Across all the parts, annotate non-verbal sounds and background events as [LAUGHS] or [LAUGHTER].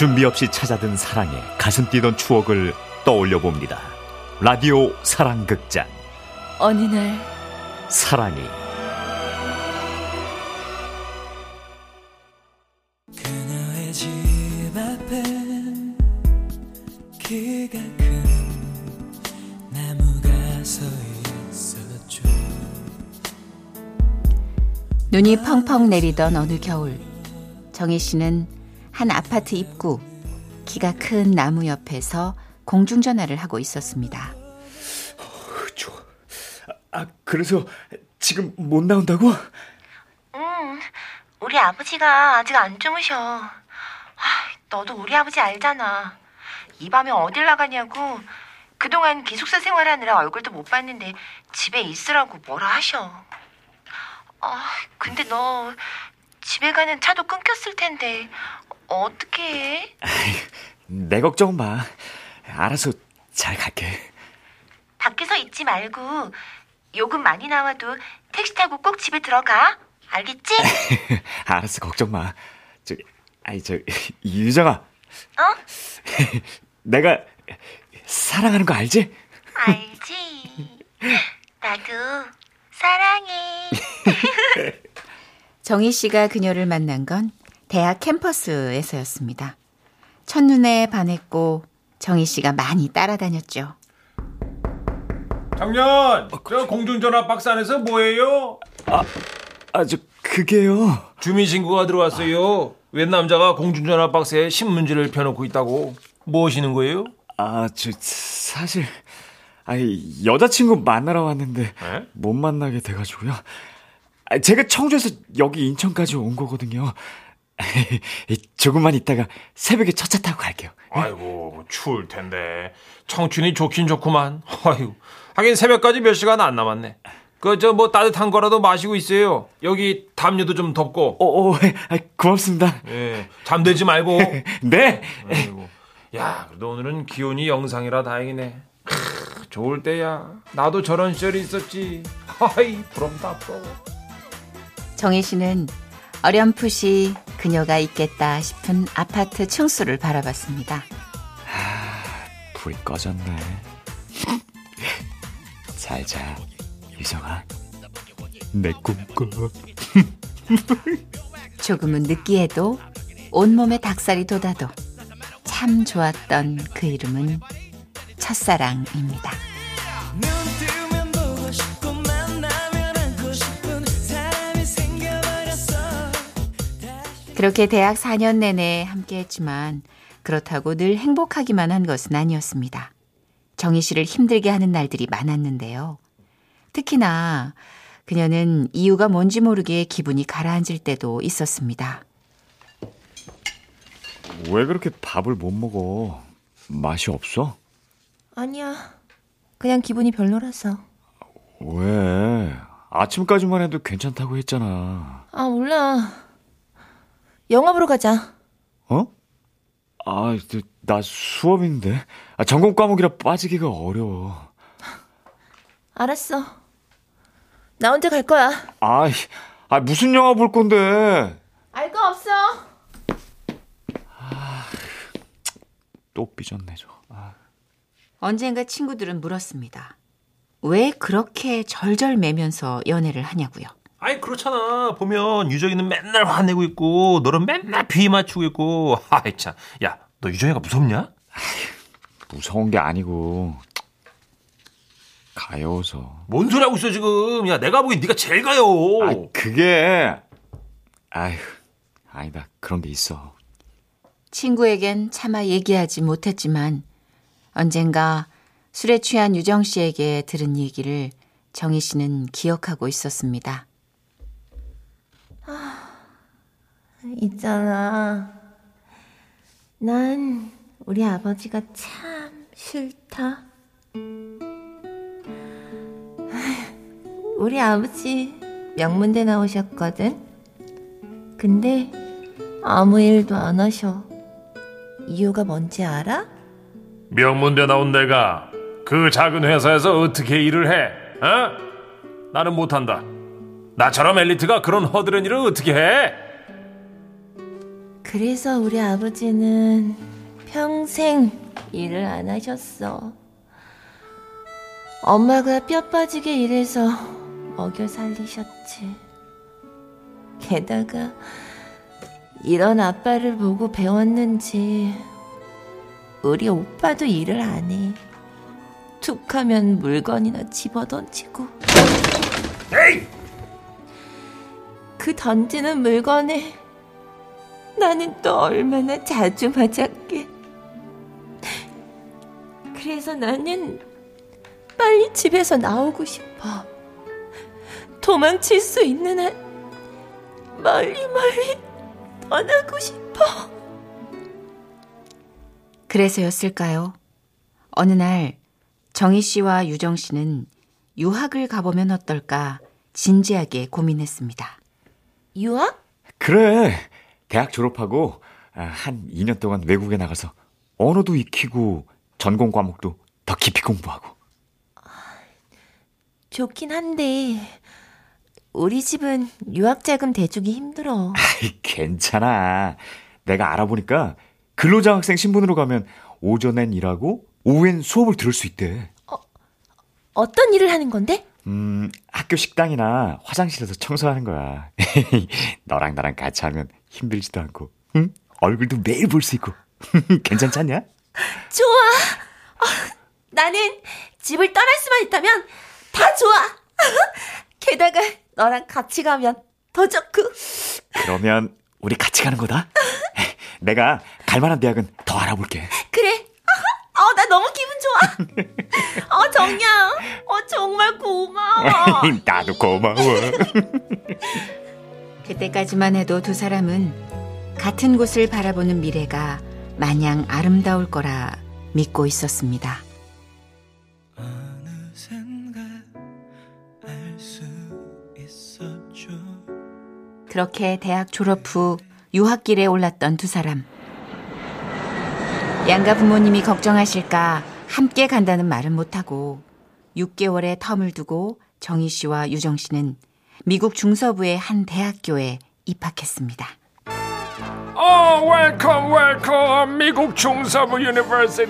준비 없이 찾아든 사랑에 가슴 뛰던 추억을 떠올려 봅니다. 라디오 사랑극장. 어느 날 사랑이 그녀의 집 앞에 키가 큰 나무가 서 있었죠 눈이 펑펑 내리던 어느 겨울 정희 씨는 한 아파트 입구 키가 큰 나무 옆에서 공중전화를 하고 있었습니다. 좋아. 아 그래서 지금 못 나온다고? 응, 우리 아버지가 아직 안 주무셔. 아, 너도 우리 아버지 알잖아. 이 밤에 어딜 나가냐고. 그동안 기숙사 생활하느라 얼굴도 못 봤는데 집에 있으라고 뭐라 하셔. 아, 근데 너 집에 가는 차도 끊겼을 텐데 어떻게 해? 내 걱정 마. 알아서 잘 갈게. 밖에서 있지 말고 요금 많이 나와도 택시 타고 꼭 집에 들어가. 알겠지? [LAUGHS] 알았어 걱정 마. 저기 아니 저 유정아. 어? [LAUGHS] 내가 사랑하는 거 알지? 알지. 나도 사랑해. [LAUGHS] 정희 씨가 그녀를 만난 건 대학 캠퍼스에서였습니다. 첫눈에 반했고 정희 씨가 많이 따라다녔죠. 작년 저 공중전화 박스 안에서 뭐예요? 아저 그게요. 주민 신고가 들어왔어요. 웬 남자가 공중전화 박스에 신문지를 펴놓고 있다고. 뭐 하시는 거예요? 아 저 사실 아니 여자친구 만나러 왔는데 에? 못 만나게 돼가지고요. 아, 제가 청주에서 여기 인천까지 온 거거든요. [LAUGHS] 조금만 있다가 새벽에 첫 차 타고 갈게요. 아이고 추울 텐데 청춘이 좋긴 좋구만. [LAUGHS] 아이고 하긴 새벽까지 몇 시간 안 남았네. 그 저 뭐 따뜻한 거라도 마시고 있어요. 여기 담요도 좀 덮고. 오, 오 아, 고맙습니다. 예, 잠들지 말고. [LAUGHS] 네. 아이고. 야, 그래도 오늘은 기온이 영상이라 다행이네. 크, 좋을 때야. 나도 저런 시절이 있었지. 하이, 부럽다, 부러워. 정희 씨는 어렴풋이 그녀가 있겠다 싶은 아파트 층수를 바라봤습니다. 불이 꺼졌네. 잘 자, 유정아. 내 꿈꿔. [LAUGHS] 조금은 느끼해도 온몸에 닭살이 돋아도 참 좋았던 그 이름은 첫사랑입니다. 그렇게 대학 4년 내내 함께했지만 그렇다고 늘 행복하기만 한 것은 아니었습니다. 정희 씨를 힘들게 하는 날들이 많았는데요. 특히나 그녀는 이유가 뭔지 모르게 기분이 가라앉을 때도 있었습니다. 왜 그렇게 밥을 못 먹어? 맛이 없어? 아니야. 그냥 기분이 별로라서. 왜? 아침까지만 해도 괜찮다고 했잖아. 아, 몰라. 영화 보러 가자. 어? 아, 저, 나 수업인데. 아, 전공 과목이라 빠지기가 어려워. 알았어. 나 혼자 갈 거야. 아, 아 무슨 영화 볼 건데? 알 거 없어. 또 삐졌네, 저. 아. 언젠가 친구들은 물었습니다. 왜 그렇게 절절 매면서 연애를 하냐고요. 아이, 그렇잖아. 보면 유정이는 맨날 화내고 있고, 너는 맨날 비위 맞추고 있고. 아이, 참. 야, 너 유정이가 무섭냐? 무서운 게 아니고 가여워서. 뭔 소리 하고 있어, 지금. 야, 내가 보기엔 네가 제일 가요. 아, 그게 아휴, 아니다. 그런 게 있어. 친구에겐 차마 얘기하지 못했지만 언젠가 술에 취한 유정 씨에게 들은 얘기를 정희 씨는 기억하고 있었습니다. 있잖아. 난 우리 아버지가 참 싫다. 우리 아버지 명문대 나오셨거든. 근데 아무 일도 안 하셔. 이유가 뭔지 알아? 명문대 나온 내가 그 작은 회사에서 어떻게 일을 해? 어? 나는 못한다. 나처럼 엘리트가 그런 허드렛 일을 어떻게 해? 그래서 우리 아버지는 평생 일을 안 하셨어. 엄마가 뼈 빠지게 일해서 먹여 살리셨지. 게다가 이런 아빠를 보고 배웠는지 우리 오빠도 일을 안 해. 툭하면 물건이나 집어던지고. 그 던지는 물건에 나는 또 얼마나 자주 맞았게. 그래서 나는 빨리 집에서 나오고 싶어. 도망칠 수 있는 한 멀리 멀리 떠나고 싶어. 그래서였을까요? 어느 날 정희 씨와 유정 씨는 유학을 가보면 어떨까 진지하게 고민했습니다. 유학? 그래. 대학 졸업하고 아, 한 2년 동안 외국에 나가서 언어도 익히고 전공 과목도 더 깊이 공부하고. 좋긴 한데 우리 집은 유학 자금 대주기 힘들어. 아이, 괜찮아. 내가 알아보니까 근로장학생 신분으로 가면 오전엔 일하고 오후엔 수업을 들을 수 있대. 어떤 일을 하는 건데? 음, 학교 식당이나 화장실에서 청소하는 거야. [LAUGHS] 너랑 나랑 같이 하면 힘들지도 않고, 응? 얼굴도 매일 볼 수 있고. [LAUGHS] 괜찮지 않냐? 좋아. 아, 나는 집을 떠날 수만 있다면 다 좋아. [LAUGHS] 게다가 너랑 같이 가면 더 좋고. 그러면 우리 같이 가는 거다. 내가 갈 만한 대학은 더 알아볼게. 그래. 어, 나 너무 기분 좋아. [LAUGHS] 어, 정녕. 어, 정말 고마워. 나도 고마워. [LAUGHS] 그때까지만 해도 두 사람은 같은 곳을 바라보는 미래가 마냥 아름다울 거라 믿고 있었습니다. 어느샌가 알수 있었죠 그렇게 대학 졸업 후 유학길에 올랐던 두 사람. 양가 부모님이 걱정하실까 함께 간다는 말은 못하고 6개월의 term을 두고 정희 씨와 유정 씨는 미국 중서부의 한 대학교에 입학했습니다. 어, welcome, welcome, 미국 중서부 university.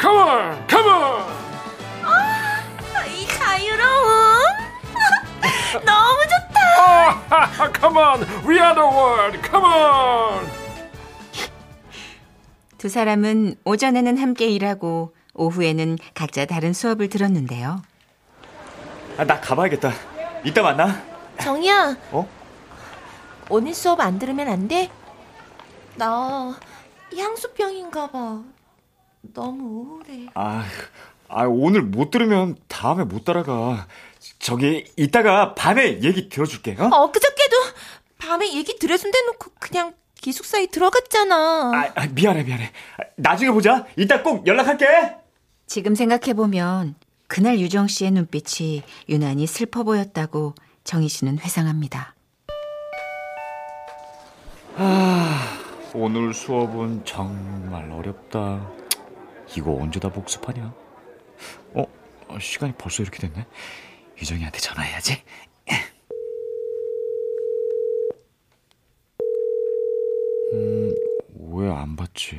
Come on, come on. 이 자유로움. [LAUGHS] 너무 좋다. Oh, [LAUGHS] come on, we are the world. Come on. 두 사람은 오전에는 함께 일하고 오후에는 각자 다른 수업을 들었는데요. 아, 나 가봐야겠다. 이따 만나. 정이야. 어? 오늘 수업 안 들으면 안 돼? 나 향수병인가 봐. 너무 우울해. 아, 아, 오늘 못 들으면 다음에 못 따라가. 저기, 이따가 밤에 얘기 들어줄게, 어? 어, 그저께도 밤에 얘기 들어준대 놓고 그냥 기숙사에 들어갔잖아. 아, 아, 미안해, 미안해. 아, 나중에 보자. 이따 꼭 연락할게. 지금 생각해보면 그날 유정 씨의 눈빛이 유난히 슬퍼 보였다고 정희 씨는 회상합니다. 오늘 수업은 정말 어렵다. 이거 언제 다 복습하냐? 어? 어, 시간이 벌써 이렇게 됐네. 유정이한테 전화해야지. 왜 안 받지?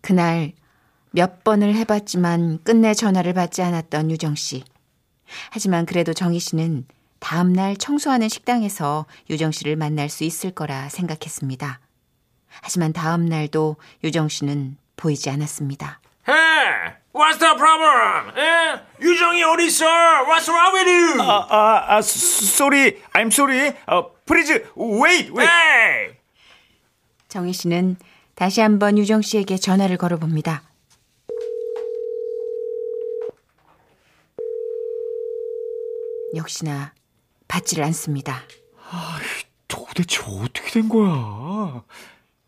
그날 몇 번을 해봤지만 끝내 전화를 받지 않았던 유정 씨. 하지만 그래도 정희 씨는 다음날 청소하는 식당에서 유정 씨를 만날 수 있을 거라 생각했습니다. 하지만 다음날도 유정 씨는 보이지 않았습니다. Hey, what's the problem? 에? 어디 있어? What's wrong with you? 아, 아, 아, sorry. I'm sorry. 어, please, wait, wait. Hey! 정희 씨는 다시 한번 유정 씨에게 전화를 걸어봅니다. 역시나 받지를 않습니다. 도대체 어떻게 된 거야?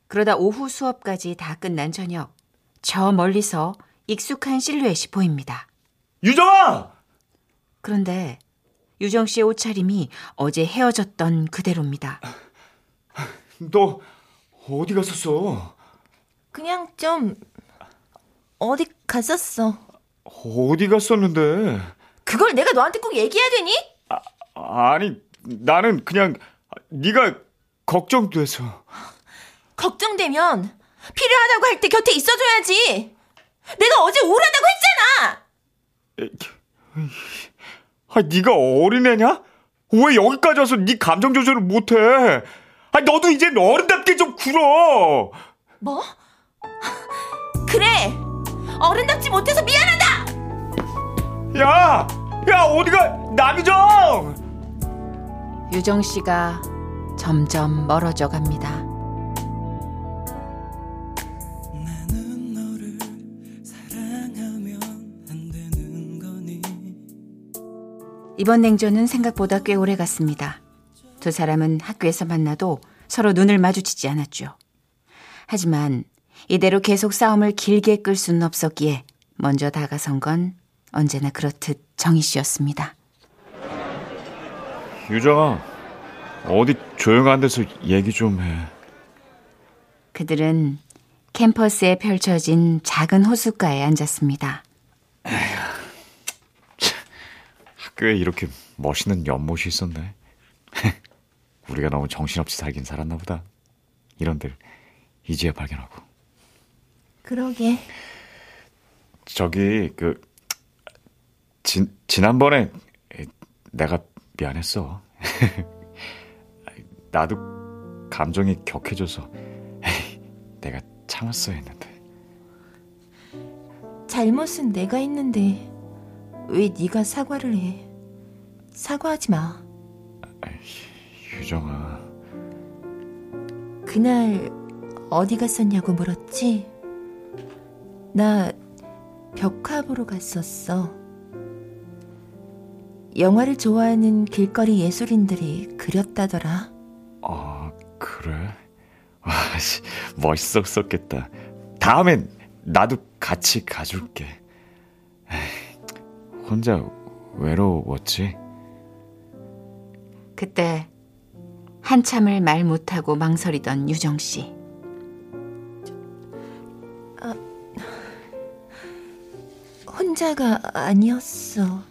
그러다 오후 수업까지 다 끝난 저녁, 저 멀리서 익숙한 실루엣이 보입니다. 유정아! 그런데 유정 씨의 옷차림이 어제 헤어졌던 그대로입니다. 너 어디 갔었어? 그냥 좀 어디 갔었어. 어디 갔었는데? 그걸 내가 너한테 꼭 얘기해야 되니? 아니, 나는 그냥 네가 걱정돼서. 걱정되면 필요하다고 할 때 곁에 있어줘야지. 내가 어제 우울하다고 했잖아. 아, 네가 어린애냐? 왜 여기까지 와서 네 감정 조절을 못해? 아, 너도 이제 어른답게 좀 굴어. 뭐? 그래. 어른답지 못해서 미안하다. 야, 야 어디가 남이정? 유정 씨가 점점 멀어져 갑니다. 이번 냉전은 생각보다 꽤 오래 갔습니다. 두 사람은 학교에서 만나도 서로 눈을 마주치지 않았죠. 하지만 이대로 계속 싸움을 길게 끌 수는 없었기에 먼저 다가선 건 언제나 그렇듯 정희 씨였습니다. 유정아, 어디 조용한 데서 얘기 좀 해. 그들은 캠퍼스에 펼쳐진 작은 호숫가에 앉았습니다. 학교에 이렇게 멋있는 연못이 있었네. [LAUGHS] 우리가 너무 정신없이 살긴 살았나 보다. 이런 데를 이제야 발견하고. 그러게. 저기 그 지, 지난번에 내가 미안했어. [LAUGHS] 나도 감정이 격해져서 [LAUGHS] 내가 참았어야 했는데. 잘못은 내가 했는데 왜 네가 사과를 해? 사과하지 마. 유정아, 그날 어디 갔었냐고 물었지? 나 벽화 보러 갔었어. 영화를 좋아하는 길거리 예술인들이 그렸다더라. 아 그래? 와, 씨, 멋있었겠다. 다음엔 나도 같이 가줄게. 혼자 외로웠지? 그때 한참을 말 못하고 망설이던 유정 씨. 혼자가 아니었어.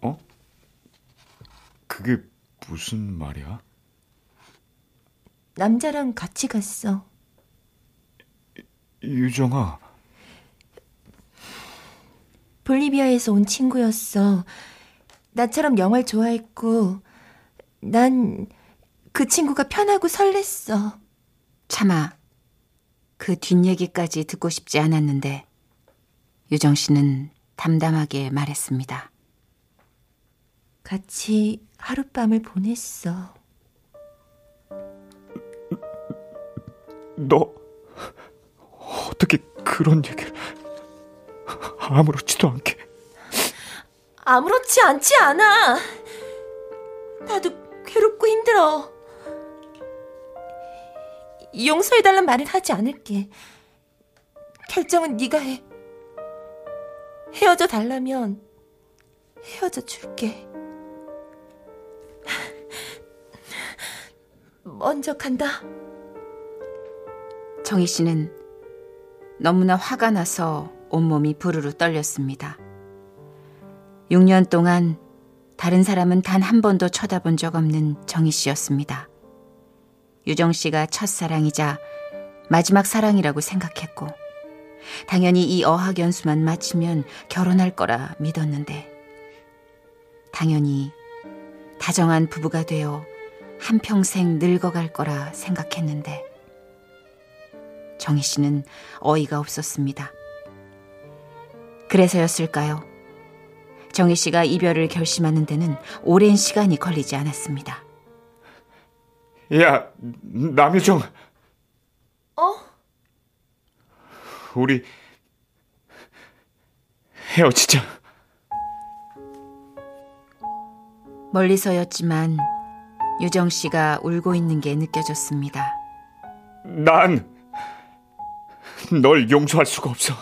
어? 그게 무슨 말이야? 남자랑 같이 갔어. 유정아, 볼리비아에서 온 친구였어. 나처럼 영화를 좋아했고, 난 그 친구가 편하고 설렜어. 차마 그 뒷얘기까지 듣고 싶지 않았는데 유정 씨는 담담하게 말했습니다. 같이 하룻밤을 보냈어. 너 어떻게 그런 얘기를 아무렇지도 않게 아무렇지 않지 않아. 나도 괴롭고 힘들어. 용서해달란 말은 하지 않을게. 결정은 네가 해. 헤어져 달라면 헤어져 줄게. 먼저 간다. 정희 씨는 너무나 화가 나서 온몸이 부르르 떨렸습니다. 6년 동안 다른 사람은 단 한 번도 쳐다본 적 없는 정희 씨였습니다. 유정 씨가 첫사랑이자 마지막 사랑이라고 생각했고, 당연히 이 어학 연수만 마치면 결혼할 거라 믿었는데, 당연히 다정한 부부가 되어 한평생 늙어갈 거라 생각했는데, 정희 씨는 어이가 없었습니다. 그래서였을까요? 정희 씨가 이별을 결심하는 데는 오랜 시간이 걸리지 않았습니다. 야 남유정 어? 우리 헤어지자 멀리서였지만 유정 씨가 울고 있는 게 느껴졌습니다. 난 널 용서할 수가 없어.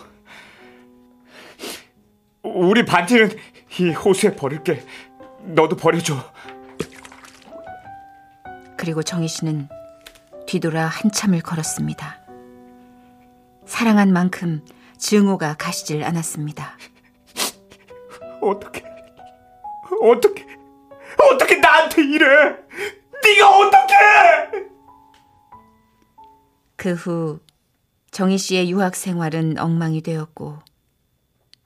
우리 반지는 이 호수에 버릴게. 너도 버려줘. 그리고 정희 씨는 뒤돌아 한참을 걸었습니다. 사랑한 만큼 증오가 가시질 않았습니다. 어떻게, 어떻게, 어떻게 나한테 이래? 네가 어떻게? 그 후 정희 씨의 유학 생활은 엉망이 되었고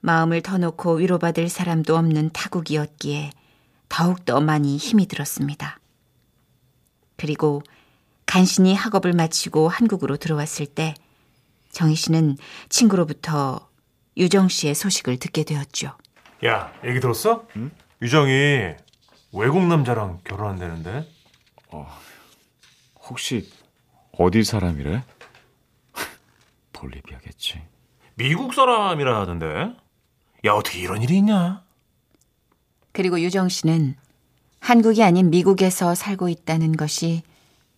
마음을 터놓고 위로받을 사람도 없는 타국이었기에 더욱더 많이 힘이 들었습니다. 그리고 간신히 학업을 마치고 한국으로 들어왔을 때 정희 씨는 친구로부터 유정 씨의 소식을 듣게 되었죠. 야, 얘기 들었어? 유정이 외국 남자랑 결혼한다는데? 혹시 어디 사람이래? [LAUGHS] 볼리비아겠지. 미국 사람이라 하던데. 야, 어떻게 이런 일이 있냐? 그리고 유정 씨는 한국이 아닌 미국에서 살고 있다는 것이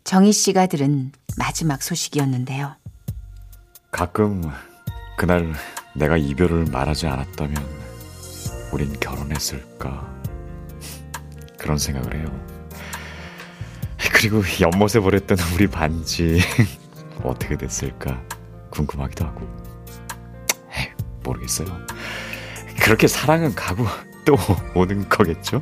정희 씨가 들은 마지막 소식이었는데요. 가끔 그날 내가 이별을 말하지 않았다면 우린 결혼했을까 그런 생각을 해요. 그리고 연못에 버렸던 우리 반지 어떻게 됐을까 궁금하기도 하고 에이, 모르겠어요. 그렇게 사랑은 가고 또 오는 거겠죠?